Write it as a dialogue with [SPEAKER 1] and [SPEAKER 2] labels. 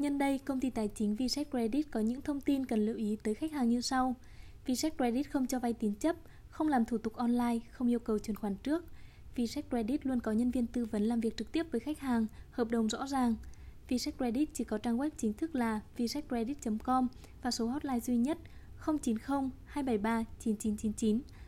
[SPEAKER 1] Nhân đây, công ty tài chính Viset Credit có những thông tin cần lưu ý tới khách hàng như sau. Viset Credit không cho vay tín chấp, không làm thủ tục online, không yêu cầu chuyển khoản trước. Viset Credit luôn có nhân viên tư vấn làm việc trực tiếp với khách hàng, hợp đồng rõ ràng. Viset Credit chỉ có trang web chính thức là visetcredit.com và số hotline duy nhất 090 273 9999.